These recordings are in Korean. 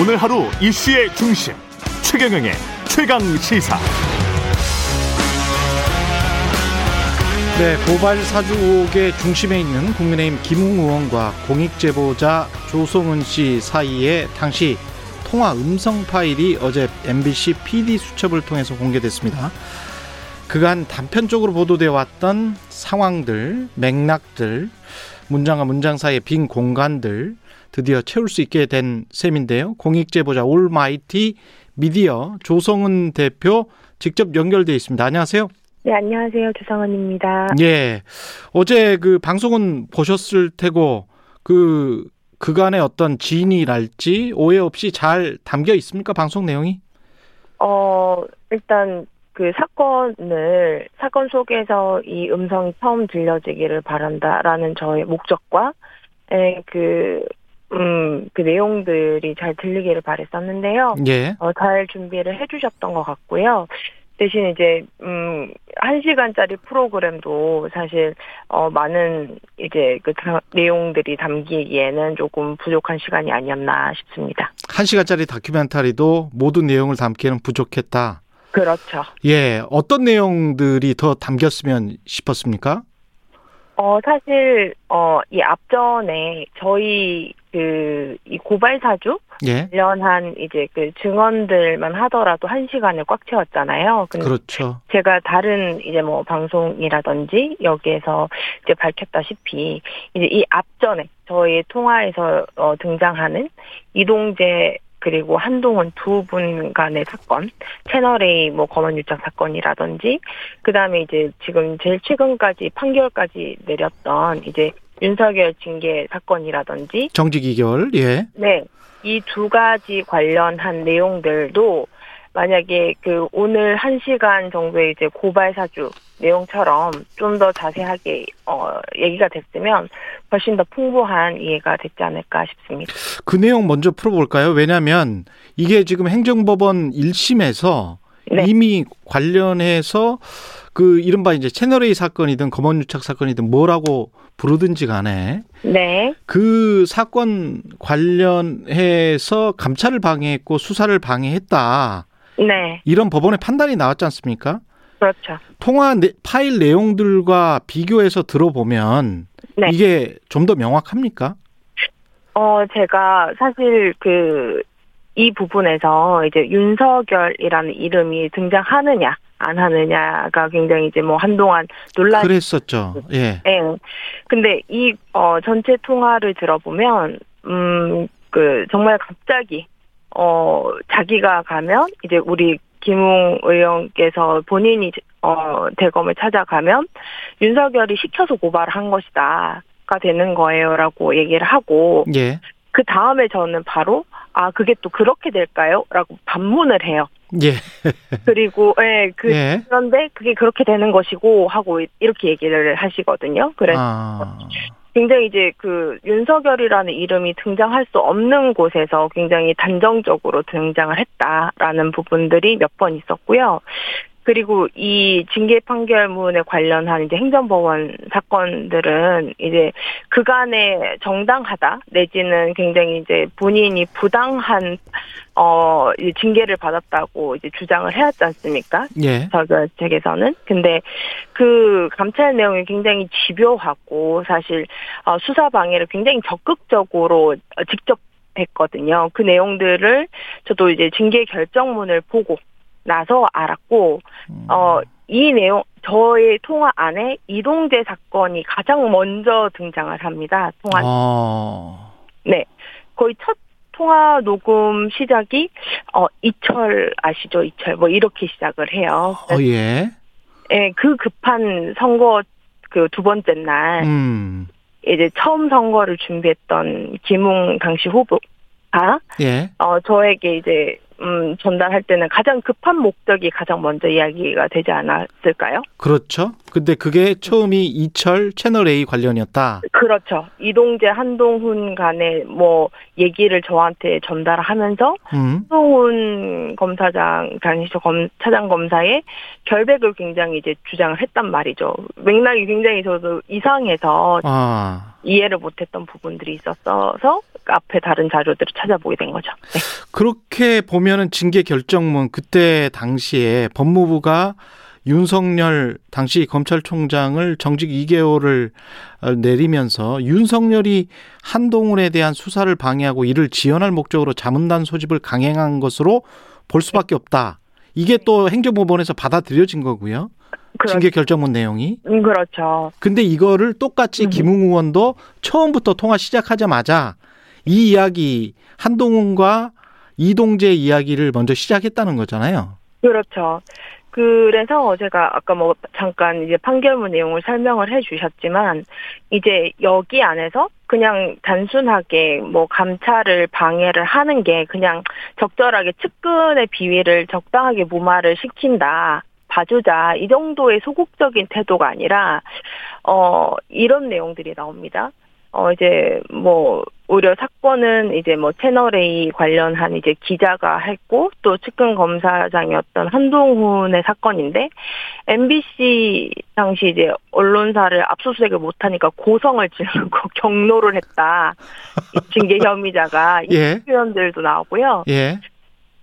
오늘 하루 이슈의 중심 최경영의 최강 시사. 네, 고발 사주 의혹의 중심에 있는 국민의힘 김웅 의원과 공익 제보자 조성은 씨 사이에 당시 통화 음성 파일이 어제 MBC PD 수첩을 통해서 공개됐습니다. 그간 단편적으로 보도되어 왔던 상황들, 맥락들, 문장과 문장 사이의 빈 공간들 드디어 채울 수 있게 된 셈인데요. 공익 제보자 올마이티 미디어 조성은 대표 직접 연결돼 있습니다. 안녕하세요. 네, 안녕하세요. 조성은입니다. 예. 어제 그 방송은 보셨을 테고 그 그간의 어떤 진이랄지 오해 없이 잘 담겨 있습니까? 방송 내용이? 어, 일단 그 사건을 사건 속에서 이 음성이 처음 들려지기를 바란다라는 저의 목적과 에, 그 음, 그 내용들이 잘 들리기를 바랬었는데요. 예. 어, 잘 준비를 해주셨던 것 같고요. 대신 이제 음, 한 시간짜리 프로그램도 사실 어 많은 이제 그 다, 내용들이 담기기에는 조금 부족한 시간이 아니었나 싶습니다. 한 시간짜리 다큐멘터리도 모든 내용을 담기에는 부족했다. 그렇죠. 예. 어떤 내용들이 더 담겼으면 싶었습니까? 어, 사실, 어, 이 앞전에 저희 그, 이 고발 사주? 예. 관련한 이제 그 증언들만 하더라도 한 시간을 꽉 채웠잖아요. 근데 그렇죠. 제가 다른 이제 뭐 방송이라든지 여기에서 이제 밝혔다시피 이제 이 앞전에 저희 통화에서 어, 등장하는 이동재 그리고 한동훈 두 분 간의 사건, 채널A 뭐 검언 유착 사건이라든지, 그 다음에 이제 지금 제일 최근까지 판결까지 내렸던 이제 윤석열 징계 사건이라든지, 정직 이결. 예. 네, 이 두 가지 관련한 내용들도 만약에 그 오늘 한 시간 정도의 이제 고발 사주 내용처럼 좀 더 자세하게 어 얘기가 됐으면 훨씬 더 풍부한 이해가 됐지 않을까 싶습니다. 그 내용 먼저 풀어볼까요? 왜냐하면 이게 지금 행정법원 1심에서 네. 이미 관련해서 그 이른바 이제 채널A 사건이든 검언유착 사건이든 뭐라고 부르든지 간에 네, 그 사건 관련해서 감찰을 방해했고 수사를 방해했다. 네, 이런 법원의 판단이 나왔지 않습니까? 그렇죠. 통화 내- 파일 내용들과 비교해서 들어보면 네. 이게 좀 더 명확합니까? 어 제가 사실 그 이 부분에서 이제 윤석열이라는 이름이 등장하느냐 안 하느냐가 굉장히 이제 뭐 한동안 논란이 그랬었죠. 예. 예. 근데 이, 어, 전체 통화를 들어보면, 음, 그, 정말 갑자기, 어, 자기가 가면, 이제 우리 김웅 의원께서 본인이, 어, 대검을 찾아가면, 윤석열이 시켜서 고발을 한 것이다. 가 되는 거예요. 라고 얘기를 하고, 예. 그 다음에 저는 바로, 아, 그게 또 그렇게 될까요? 라고 반문을 해요. 예. 그리고, 예, 그, 예. 그런데 그게 그렇게 되는 것이고 하고 이렇게 얘기를 하시거든요. 그래서 아. 굉장히 이제 그 윤석열이라는 이름이 등장할 수 없는 곳에서 굉장히 단정적으로 등장을 했다라는 부분들이 몇 번 있었고요. 그리고 이 징계 판결문에 관련한 이제 행정법원 사건들은 이제 그간에 정당하다 내지는 굉장히 이제 본인이 부당한 어 이제 징계를 받았다고 이제 주장을 해왔지 않습니까? 예. 저그 측에서는 근데 그 감찰 내용이 굉장히 집요하고 사실 어, 수사 방해를 굉장히 적극적으로 어, 직접 했거든요. 그 내용들을 저도 이제 징계 결정문을 보고 나서 알았고 음. 어이 내용 저의 통화 안에 이동재 사건이 가장 먼저 등장을 합니다. 통화 어. 네 거의 첫 통화 녹음 시작이 어 이철 아시죠 이철 뭐 이렇게 시작을 해요. 어, 예. 예, 그 급한 선거 그 두 번째 날 음. 이제 처음 선거를 준비했던 김웅 당시 후보가 예. 어 저에게 이제 음 전달할 때는 가장 급한 목적이 가장 먼저 이야기가 되지 않았을까요? 그렇죠. 근데 그게 처음이 이철 채널 A 관련이었다. 그렇죠. 이동재 한동훈 간의 뭐 얘기를 저한테 전달하면서 음. 한동훈 검사장 당시 저 검, 차장 검사의 결백을 굉장히 이제 주장을 했단 말이죠. 맥락이 굉장히 저도 이상해서 아. 이해를 못했던 부분들이 있었어서 앞에 다른 자료들을 찾아보게 된 거죠. 네. 그렇게 보면은 징계 결정문 그때 당시에 법무부가 윤석열 당시 검찰총장을 정직 2개월을 내리면서 윤석열이 한동훈에 대한 수사를 방해하고 이를 지연할 목적으로 자문단 소집을 강행한 것으로 볼 수밖에 없다. 이게 또 행정법원에서 받아들여진 거고요. 그렇... 징계 결정문 내용이. 음, 그렇죠. 근데 이거를 똑같이 음. 김웅 의원도 처음부터 통화 시작하자마자 이 이야기 한동훈과 이동재 이야기를 먼저 시작했다는 거잖아요. 그렇죠. 그래서 제가 아까 뭐 잠깐 이제 판결문 내용을 설명을 해 주셨지만 이제 여기 안에서 그냥 단순하게 뭐 감찰을 방해를 하는 게 그냥 적절하게 측근의 비위를 적당하게 무마를 시킨다. 봐주자 이 정도의 소극적인 태도가 아니라 어 이런 내용들이 나옵니다. 어 이제 뭐 오히려 사건은 이제 뭐 채널 A 관련한 이제 기자가 했고 또 측근 검사장이었던 한동훈의 사건인데 MBC 당시 이제 언론사를 압수수색을 못하니까 고성을 지르고 경로를 했다 징계 혐의자가 예. 이 표현들도 나오고요. 예.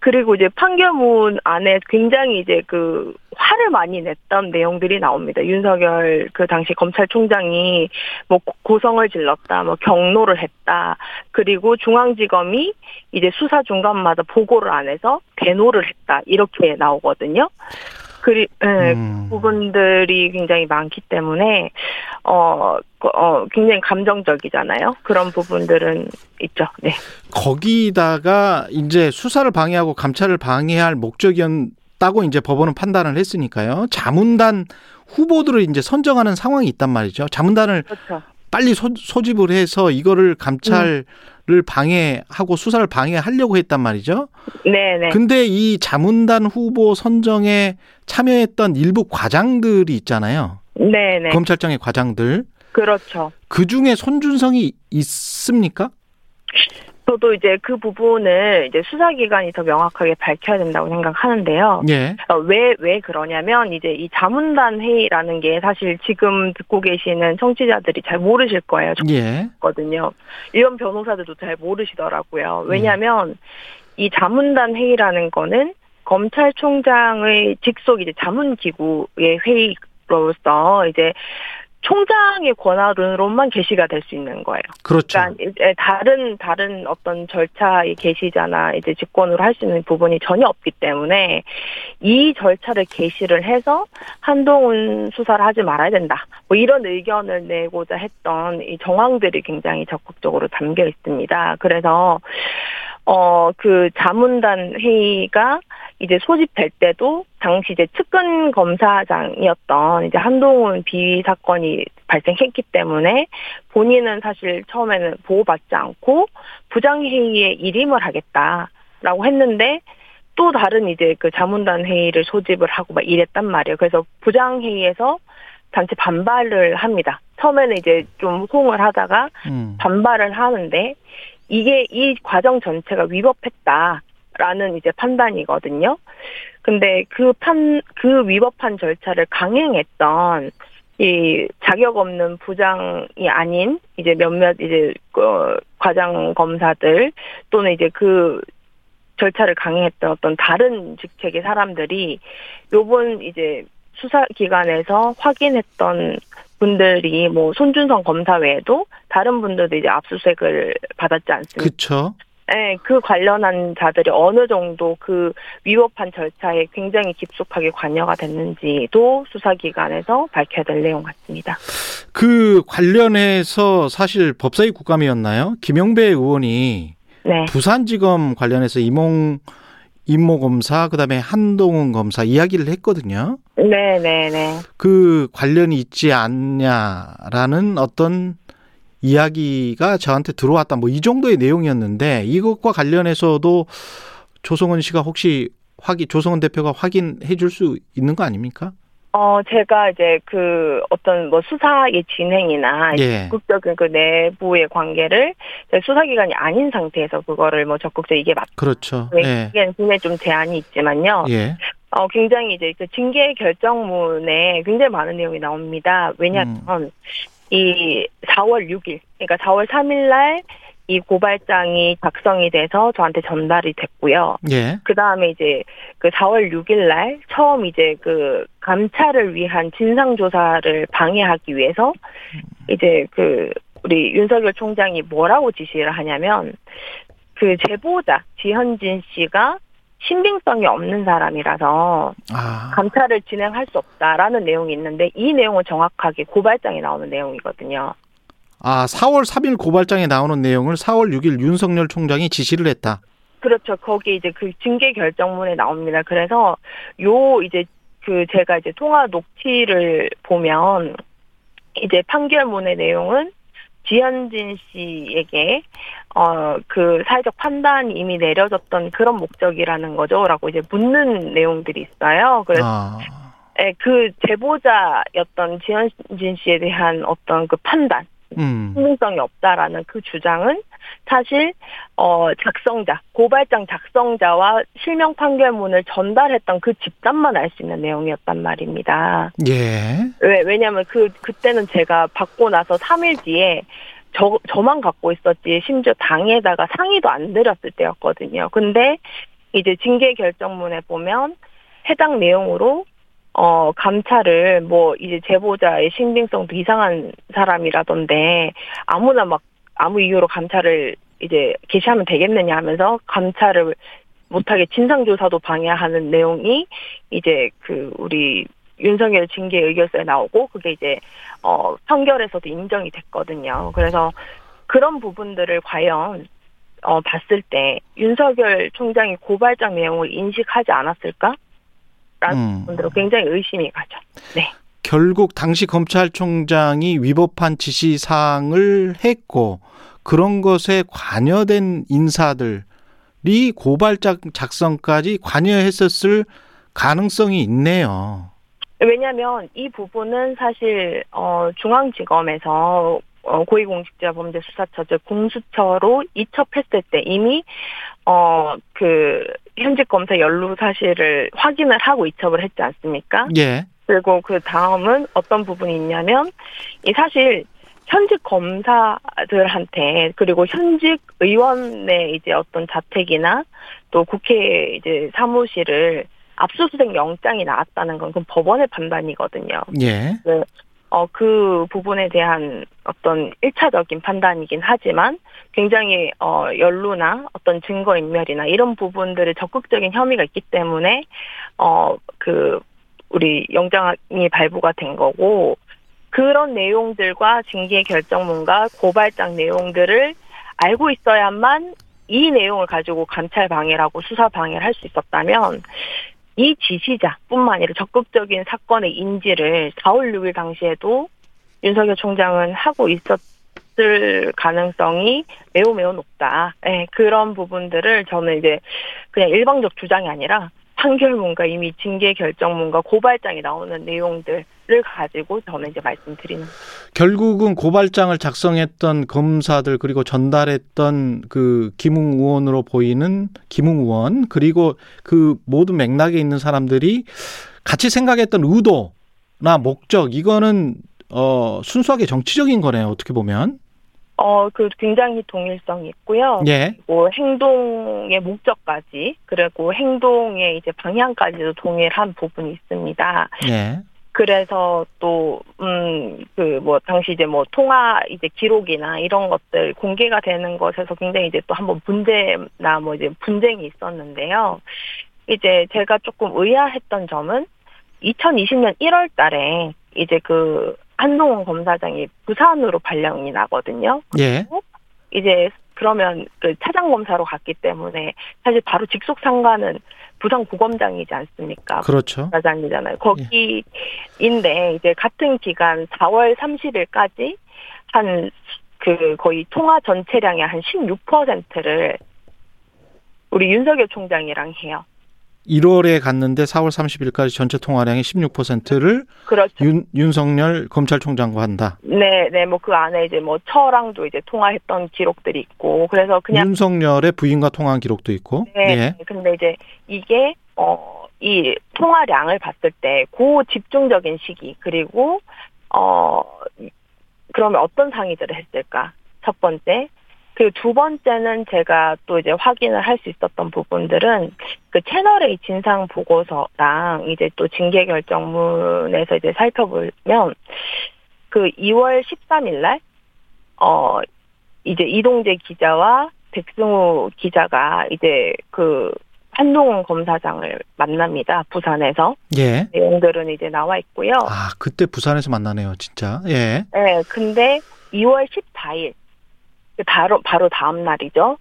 그리고 이제 판결문 안에 굉장히 이제 그 화를 많이 냈던 내용들이 나옵니다. 윤석열 그 당시 검찰총장이 뭐 고성을 질렀다, 뭐 경로를 했다, 그리고 중앙지검이 이제 수사 중간마다 보고를 안 해서 대노를 했다 이렇게 나오거든요. 그리 네, 음. 부분들이 굉장히 많기 때문에 어, 어 굉장히 감정적이잖아요. 그런 부분들은 있죠. 네. 거기다가 이제 수사를 방해하고 감찰을 방해할 목적이었다고 이제 법원은 판단을 했으니까요. 자문단 후보들을 이제 선정하는 상황이 있단 말이죠. 자문단을 그렇죠. 빨리 소, 집을 해서 이거를 감찰 음. 를 방해하고 수사를 방해하려고 했단 말이죠. 네, 네. 근데 이 자문단 후보 선정에 참여했던 일부 과장들이 있잖아요. 네, 네. 검찰청의 과장들. 그렇죠. 그 중에 손준성이 있습니까? 저도 이제 그 부분을 이제 수사기관이 더 명확하게 밝혀야 된다고 생각하는데요. 예. 어, 왜, 왜 그러냐면 이제 이 자문단 회의라는 게 사실 지금 듣고 계시는 청취자들이 잘 모르실 거예요. 예. 거든요. 이런 변호사들도 잘 모르시더라고요. 왜냐하면 예. 이 자문단 회의라는 거는 검찰총장의 직속 이제 자문기구의 회의로서 이제 총장의 권한으로만 게시가 될 수 있는 거예요. 그렇죠. 그러니까 다른 다른 어떤 절차의 게시자나 이제 직권으로 할 수 있는 부분이 전혀 없기 때문에 이 절차를 게시를 해서 한동훈 수사를 하지 말아야 된다. 뭐 이런 의견을 내고자 했던 이 정황들이 굉장히 적극적으로 담겨 있습니다. 그래서 어, 그 자문단 회의가 이제 소집될 때도 당시 이제 측근 검사장이었던 이제 한동훈 비위 사건이 발생했기 때문에 본인은 사실 처음에는 보호받지 않고 부장회의에 일임을 하겠다라고 했는데 또 다른 이제 그 자문단 회의를 소집을 하고 막 이랬단 말이에요. 그래서 부장회의에서 단체 반발을 합니다. 처음에는 이제 좀 호응을 하다가 음. 반발을 하는데 이게 이 과정 전체가 위법했다. 라는 이제 판단이거든요. 근데 그 판, 그 위법한 절차를 강행했던 이 자격 없는 부장이 아닌 이제 몇몇 이제 그 과장 검사들 또는 이제 그 절차를 강행했던 어떤 다른 직책의 사람들이 요번 이제 수사 기관에서 확인했던 분들이 뭐 손준성 검사 외에도 다른 분들도 이제 압수수색을 받았지 않습니까? 그렇죠. 네, 그 관련한 자들이 어느 정도 그 위법한 절차에 굉장히 깊숙하게 관여가 됐는지도 수사기관에서 밝혀야 될 내용 같습니다. 그 관련해서 사실 법사위 국감이었나요? 김영배 의원이 네. 부산지검 관련해서 이몽 임모 검사 그다음에 한동훈 검사 이야기를 했거든요. 네, 네, 네. 그 관련이 있지 않냐라는 어떤 이야기가 저한테 들어왔다. 뭐 이 정도의 내용이었는데 이것과 관련해서도 조성은 씨가 혹시 확인 조성은 대표가 확인해 줄 수 있는 거 아닙니까? 어, 제가 이제 그 어떤 뭐 수사의 진행이나 예. 적극적인 그 내부의 관계를 수사기관이 아닌 상태에서 그거를 뭐 적극적 이게 맞. 그렇죠. 예. 이게 굉장히 좀 제한이 있지만요. 예. 어, 굉장히 이제 그 징계 결정문에 굉장히 많은 내용이 나옵니다. 왜냐하면 음. 이 4월 6일, 그러니까 4월 3일 날 이 고발장이 작성이 돼서 저한테 전달이 됐고요. 예. 그 다음에 이제 그 4월 6일 날 처음 이제 그 감찰을 위한 진상조사를 방해하기 위해서 이제 그 우리 윤석열 총장이 뭐라고 지시를 하냐면 그 제보자 지현진 씨가 신빙성이 없는 사람이라서 아. 감찰을 진행할 수 없다라는 내용이 있는데 이 내용은 정확하게 고발장에 나오는 내용이거든요. 아, 4월 3일 고발장에 나오는 내용을 4월 6일 윤석열 총장이 지시를 했다. 그렇죠. 거기 이제 그 징계 결정문에 나옵니다. 그래서 요 이제 그 제가 이제 통화 녹취를 보면 이제 판결문의 내용은 지현진 씨에게 어 그 사회적 판단이 이미 내려졌던 그런 목적이라는 거죠라고 이제 묻는 내용들이 있어요. 그래서 아. 예, 그 제보자였던 지현진 씨에 대한 어떤 그 판단 음. 신빙성이 없다라는 그 주장은 사실 어 작성자 고발장 작성자와 실명 판결문을 전달했던 그 집단만 알 수 있는 내용이었단 말입니다. 예. 왜 왜냐하면 그 그때는 제가 받고 나서 3일 뒤에 저 저만 갖고 있었지 심지어 당에다가 상의도 안 드렸을 때였거든요. 근데 이제 징계 결정문에 보면 해당 내용으로 어, 감찰을 뭐 이제 제보자의 신빙성도 이상한 사람이라던데 아무나 막 아무 이유로 감찰을 이제 개시하면 되겠느냐 하면서 감찰을 못하게 진상조사도 방해하는 내용이 이제 그 우리 윤석열 징계 의결서에 나오고 그게 이제 어 판결에서도 인정이 됐거든요. 그래서 그런 부분들을 과연 어 봤을 때 윤석열 총장이 고발장 내용을 인식하지 않았을까? 라는 음. 부분들로 굉장히 의심이 가죠. 네. 결국 당시 검찰총장이 위법한 지시 사항을 했고 그런 것에 관여된 인사들이 고발장 작성까지 관여했었을 가능성이 있네요. 왜냐하면 이 부분은 사실 어 중앙지검에서 어 고위공직자범죄수사처 즉 공수처로 이첩했을 때 이미 어그 현직 검사 연루 사실을 확인을 하고 이첩을 했지 않습니까? 예. 그리고 그 다음은 어떤 부분이 있냐면 이 사실 현직 검사들한테 그리고 현직 의원의 이제 어떤 자택이나 또 국회 이제 사무실을 압수수색 영장이 나왔다는 건 그건 법원의 판단이거든요. 예. 어, 그 부분에 대한 어떤 일차적인 판단이긴 하지만 굉장히, 어, 연루나 어떤 증거인멸이나 이런 부분들을 적극적인 혐의가 있기 때문에, 어, 그, 우리 영장이 발부가 된 거고, 그런 내용들과 징계 결정문과 고발장 내용들을 알고 있어야만 이 내용을 가지고 감찰 방해라고 수사 방해를 할 수 있었다면, 이 지시자뿐만 아니라 적극적인 사건의 인지를 4월 6일 당시에도 윤석열 총장은 하고 있었을 가능성이 매우 매우 높다. 예, 그런 부분들을 저는 이제 그냥 일방적 주장이 아니라 판결문과 이미 징계 결정문과 고발장이 나오는 내용들을 가지고 저는 이제 말씀드리는 결국은 고발장을 작성했던 검사들 그리고 전달했던 그 김웅 의원으로 보이는 김웅 의원 그리고 그 모든 맥락에 있는 사람들이 같이 생각했던 의도나 목적 이거는 어 순수하게 정치적인 거네요. 어떻게 보면. 어, 그 굉장히 동일성이 있고요. 예. 뭐 행동의 목적까지 그리고 행동의 이제 방향까지도 동일한 부분이 있습니다. 예. 그래서 또, 음, 그, 뭐, 당시 이제 뭐, 통화 이제 기록이나 이런 것들 공개가 되는 것에서 굉장히 이제 또 한번 문제나 뭐 이제 분쟁이 있었는데요. 이제 제가 조금 의아했던 점은 2020년 1월 달에 이제 그 한동훈 검사장이 부산으로 발령이 나거든요. 예. 이제 그러면 그 차장 검사로 갔기 때문에 사실 바로 직속 상관은 부산고검장이지 않습니까? 그렇죠. 사장이잖아요. 거기인데 이제 같은 기간 4월 30일까지 한 그 거의 통화 전체량의 한 16%를 우리 윤석열 총장이랑 해요. 1월에 갔는데 4월 30일까지 전체 통화량의 16%를 그렇죠. 윤, 윤석열 검찰총장과 한다. 네, 네, 뭐 그 안에 이제 뭐 처랑도 이제 통화했던 기록들이 있고 그래서 그냥 윤석열의 부인과 통화한 기록도 있고. 네. 예. 근데 이제 이게 어 이 통화량을 봤을 때 고 집중적인 시기 그리고 어 그러면 어떤 상의들을 했을까? 첫 번째. 그리고 두 번째는 제가 또 이제 확인을 할 수 있었던 부분들은 그 채널A 진상 보고서랑 이제 또 징계 결정문에서 이제 살펴보면 그 2월 13일 날, 어, 이제 이동재 기자와 백승우 기자가 이제 그 한동훈 검사장을 만납니다. 부산에서. 예. 내용들은 이제 나와 있고요. 아, 그때 부산에서 만나네요, 진짜. 예. 네, 근데 2월 14일 바로 바로 다음 날이죠.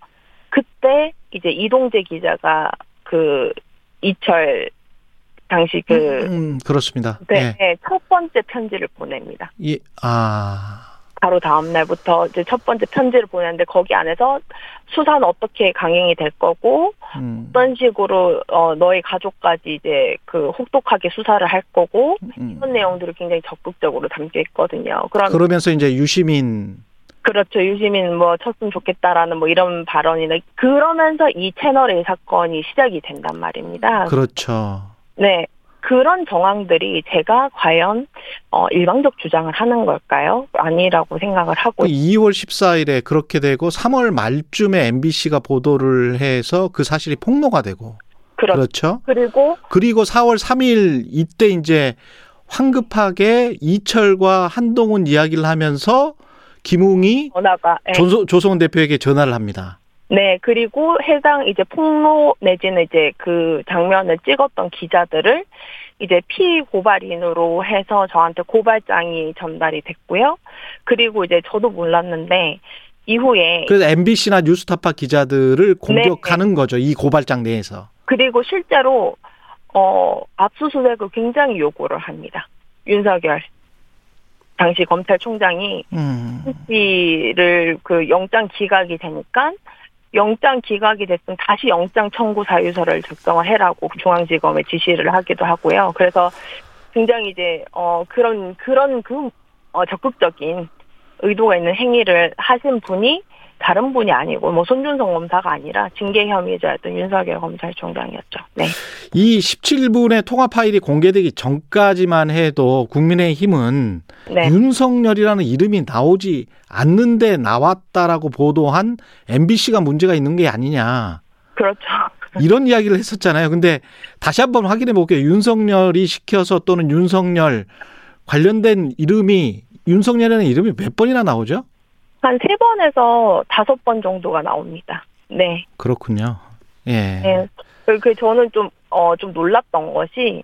그때 이제 이동재 기자가 그 이철 당시 그 음, 그렇습니다. 네, 예. 네, 첫 번째 편지를 보냅니다. 예. 아. 바로 다음 날부터 이제 첫 번째 편지를 보냈는데 거기 안에서 수사는 어떻게 강행이 될 거고 음. 어떤 식으로 어 너희 가족까지 이제 그 혹독하게 수사를 할 거고 음. 이런 내용들이 굉장히 적극적으로 담겨 있거든요. 그럼 그러면서 이제 유시민 그렇죠. 유시민 뭐 쳤으면 좋겠다라는 뭐 이런 발언이나 그러면서 이 채널의 사건이 시작이 된단 말입니다. 그렇죠. 네. 그런 정황들이 제가 과연 어 일방적 주장을 하는 걸까요? 아니라고 생각을 하고 2월 14일에 그렇게 되고 3월 말쯤에 MBC가 보도를 해서 그 사실이 폭로가 되고 그렇 그렇죠. 그리고 그리고 4월 3일 이때 이제 황급하게 이철과 한동훈 이야기를 하면서 김웅이 전화가 네. 조소, 조성은 대표에게 전화를 합니다. 네, 그리고 해당 이제 폭로 내지는 이제 그 장면을 찍었던 기자들을 이제 피고발인으로 해서 저한테 고발장이 전달이 됐고요. 그리고 이제 저도 몰랐는데 이후에 그래서 MBC나 뉴스타파 기자들을 공격하는 거죠. 이 고발장 내에서. 그리고 실제로 어 압수수색을 굉장히 요구를 합니다. 윤석열 당시 검찰총장이 음. 씨를 그 영장 기각이 되니까 영장 기각이 됐으면 다시 영장 청구 사유서를 작성을 해라고 중앙지검에 지시를 하기도 하고요. 그래서 굉장히 이제 어 그런 그런 그 어, 적극적인 의도가 있는 행위를 하신 분이 다른 분이 아니고 뭐 손준성 검사가 아니라 징계 혐의자였던 윤석열 검찰총장이었죠. 네. 이 17분의 통화 파일이 공개되기 전까지만 해도 국민의힘은 네. 윤석열이라는 이름이 나오지 않는데 나왔다라고 보도한 MBC가 문제가 있는 게 아니냐. 그렇죠. 이런 이야기를 했었잖아요. 근데 다시 한번 확인해 볼게요. 윤석열이 시켜서 또는 윤석열 관련된 이름이 윤석열이라는 이름이 몇 번이나 나오죠? 한 세 번에서 다섯 번 정도가 나옵니다. 네. 그렇군요. 예. 네. 그, 그 저는 좀, 어, 좀 놀랐던 것이,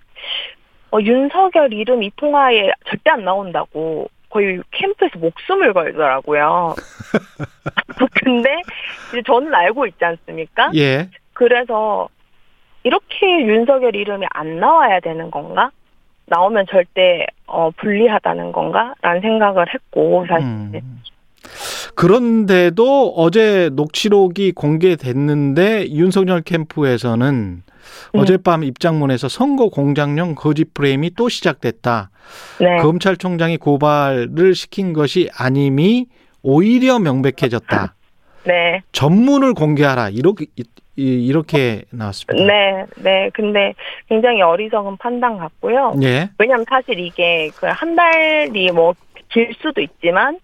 어, 윤석열 이름 이 통화에 절대 안 나온다고 거의 캠프에서 목숨을 걸더라고요. 근데 이제 저는 알고 있지 않습니까? 예. 그래서 이렇게 윤석열 이름이 안 나와야 되는 건가? 나오면 절대 어 불리하다는 건가 라는 생각을 했고 사실 음. 그런데도 어제 녹취록이 공개됐는데 윤석열 캠프에서는 네. 어젯밤 입장문에서 선거 공작용 거짓 프레임이 또 시작됐다. 네. 검찰총장이 고발을 시킨 것이 아님이 오히려 명백해졌다. 네. 전문을 공개하라. 이렇게 이- 이렇게 나왔습니다. 네. 네. 근데 굉장히 어리석은 판단 같고요. 예. 왜냐하면 사실 이게 그 한 달이 뭐 길 수도 있지만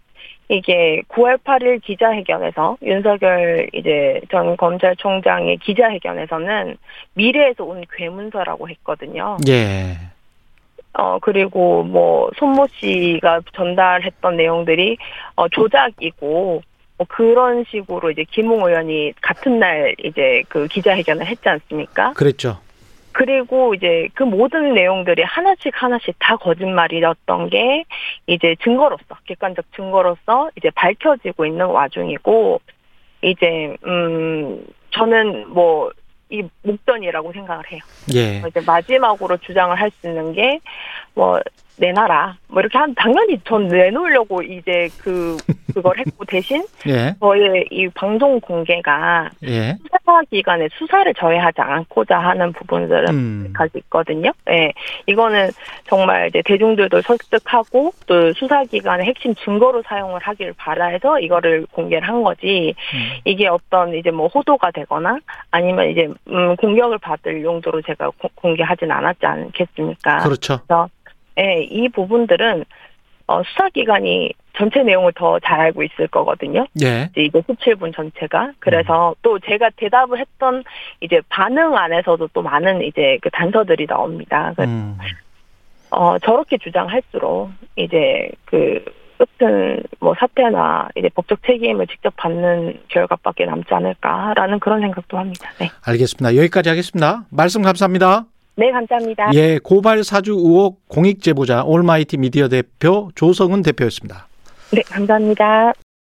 이게 9월 8일 기자회견에서 윤석열 이제 전 검찰총장의 기자회견에서는 미래에서 온 괴문서라고 했거든요. 예. 어 그리고 뭐 손모 씨가 전달했던 내용들이 어 조작이고 뭐 그런 식으로 이제 김웅 의원이 같은 날 이제 그 기자회견을 했지 않습니까? 그랬죠. 그리고 이제 그 모든 내용들이 하나씩 하나씩 다 거짓말이었던 게 이제 증거로서 객관적 증거로서 이제 밝혀지고 있는 와중이고 이제 음 저는 뭐 이 목전이라고 생각을 해요. 예. 이제 마지막으로 주장을 할 수 있는 게 뭐 내놔라 뭐 이렇게 한 당연히 전 내놓으려고 이제 그 그걸 했고 대신 예. 저의 이 방송 공개가 예. 수사 기관의 수사를 저해하지 않고자 하는 부분들은 음. 가지고 있거든요. 예. 이거는 정말 이제 대중들도 설득하고 또 수사 기관의 핵심 증거로 사용을 하길 바라해서 이거를 공개를 한 거지. 음. 이게 어떤 이제 뭐 호도가 되거나 아니면 이제 음 공격을 받을 용도로 제가 고- 공개하진 않았지 않겠습니까? 그렇죠. 예, 이 부분들은 어, 수사기관이 전체 내용을 더 잘 알고 있을 거거든요. 예. 이제 이거 17분 전체가. 그래서 음. 또 제가 대답을 했던 이제 반응 안에서도 또 많은 이제 그 단서들이 나옵니다. 그 음. 어, 저렇게 주장할수록 이제 그 끝은 뭐 사퇴나 이제 법적 책임을 직접 받는 결과밖에 남지 않을까라는 그런 생각도 합니다. 네. 알겠습니다. 여기까지 하겠습니다. 말씀 감사합니다. 네, 감사합니다. 예, 고발 사주 의혹 공익 제보자 올마이티 미디어 대표 조성은 대표였습니다. 네, 감사합니다.